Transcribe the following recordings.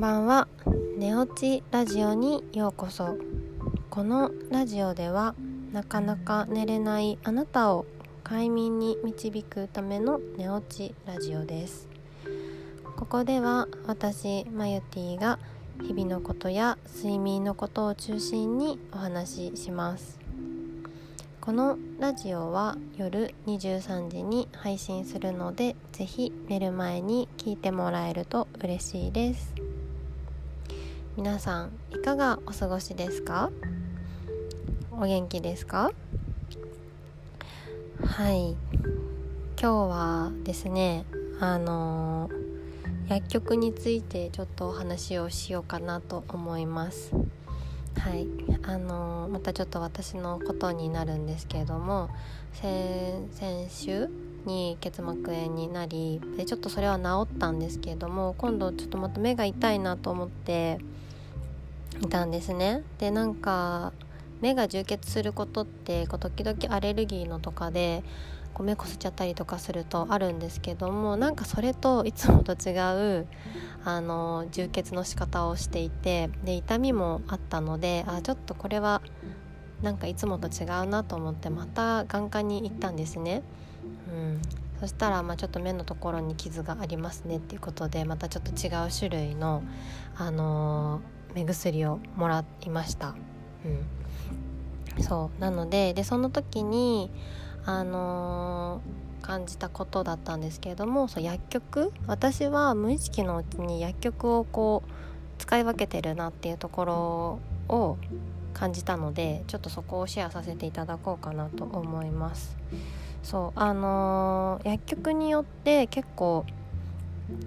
んばんは。寝落ちラジオにようこそ。このラジオではなかなか寝れないあなたを快眠に導くための寝落ちラジオです。ここでは私マユティが日々のことや睡眠のことを中心にお話しします。このラジオは夜23時に配信するのでぜひ寝る前に聞いてもらえると嬉しいです。皆さんいかがお過ごしですか？お元気ですか？はい。今日はですねあのー、薬局についてちょっとお話をしようかなと思います。はい。あのー、またちょっと私のことになるんですけれども先週に結膜炎になりでちょっとそれは治ったんですけれども今度ちょっとまた目が痛いなと思っていたんですね。でなんか目が充血することってこう時々アレルギーのとかでこう目こすっちゃったりとかするとあるんですけどもなんかそれといつもと違うあの充血の仕方をしていてで痛みもあったのであちょっとこれはなんかいつもと違うなと思ってまた眼科に行ったんですね。うん、そしたら、まあ、ちょっと目のところに傷がありますねっていうことでまたちょっと違う種類の、あのー、目薬をもらいました。うん、そうなのででその時に、あのー、感じたことだったんですけれどもそう薬局？私は無意識のうちに薬局をこう使い分けてるなっていうところを感じたのでちょっとそこをシェアさせていただこうかなと思いますそうあのー、薬局によって結構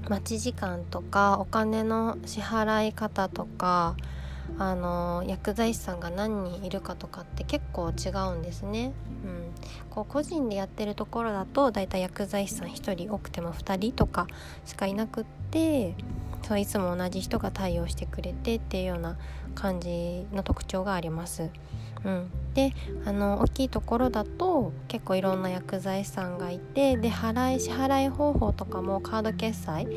待ち時間とかお金の支払い方とかあの薬剤師さんが何人いるかとかって結構違うんですね。うん、こう個人でやってるところだとだいたい薬剤師さん1人多くても2人とかしかいなくってそういつも同じ人が対応してくれてっていうような感じの特徴があります。うん、であの大きいところだと結構いろんな薬剤師さんがいてで払い支払い方法とかもカード決済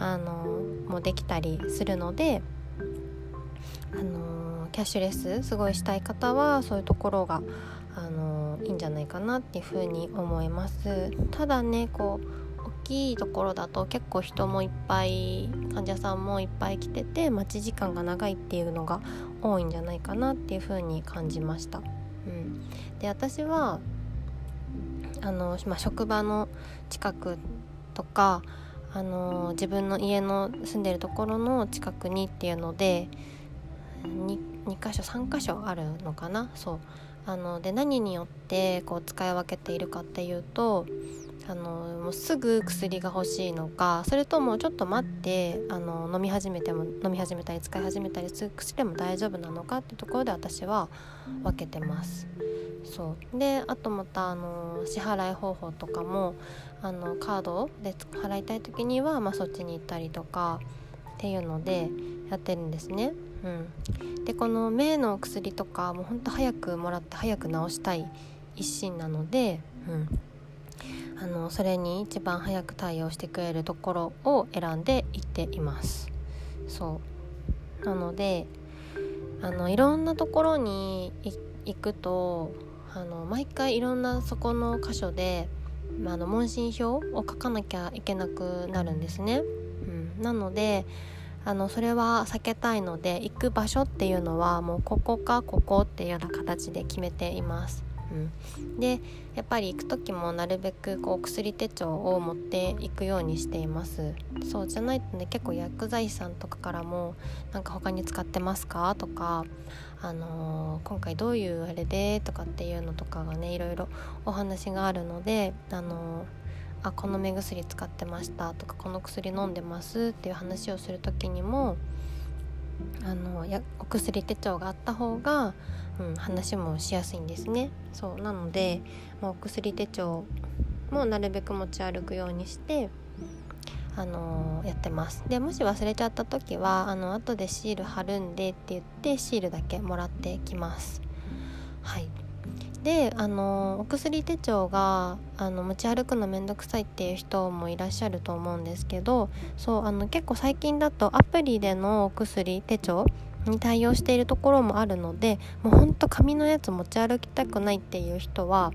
あのもできたりするのであのキャッシュレスすごいしたい方はそういうところがあのいいんじゃないかなっていうふうに思いますただねこうきいところだと結構人もいっぱい患者さんもいっぱい来てて待ち時間が長いっていうのが多いんじゃないかなっていう風に感じました。うん、で私はあの、まあ、職場の近くとかあの自分の家の住んでるところの近くにっていうので 2, 2箇所3箇所あるのかな。そう。あので何によってこう使い分けているかっていうとあのもうすぐ薬が欲しいのかそれともちょっと待ってあの飲み始めても飲み始めたり使い始めたりする薬でも大丈夫なのかってところで私は分けてます。そうであとまたあの支払い方法とかもあのカードで払いたい時には、まあ、そっちに行ったりとかっていうのでやってるんですね。うん、でこの目の薬とかもうほんと早くもらって早く治したい一心なので、うん、あのそれに一番早く対応してくれるところを選んでいっています。そう。なのであのいろんなところに行くとあの毎回いろんなそこの箇所で、まあ、の問診票を書かなきゃいけなくなるんですね、うん、なのであのそれは避けたいので行く場所っていうのはもうここかここっていうような形で決めています。うん、でやっぱり行く時もなるべくこう薬手帳を持っていくようにしていますそうじゃないとね結構薬剤師さんとかからも「なんか他に使ってますか?」とか、あのー、今回どういうあれで?」とかっていうのとかがねいろいろお話があるので、あのーあこの目薬使ってましたとかこの薬飲んでますっていう話をする時にもあのやお薬手帳があった方がうん、話もしやすいんですね。そうなので、まあ、お薬手帳もなるべく持ち歩くようにしてあのー、やってます。でもし忘れちゃった時はあの後でシール貼るんでって言ってシールだけもらってきます。はい。であのお薬手帳があの持ち歩くのめんどくさいっていう人もいらっしゃると思うんですけどそうあの結構最近だとアプリでのお薬手帳に対応しているところもあるのでもうほんと紙のやつ持ち歩きたくないっていう人は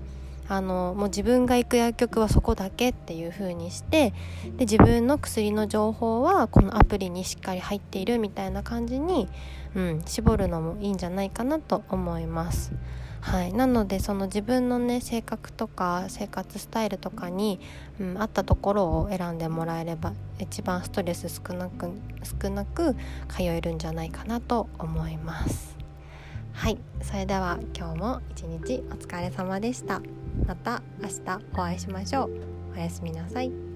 あのもう自分が行く薬局はそこだけっていう風にしてで自分の薬の情報はこのアプリにしっかり入っているみたいな感じに、うん、絞るのもいいんじゃないかなと思います。はい、なのでその自分のね性格とか生活スタイルとかに、うん、合ったところを選んでもらえれば一番ストレス少なく少なく通えるんじゃないかなと思います。はい。それでは今日も一日お疲れ様でした。また明日お会いしましょう。おやすみなさい。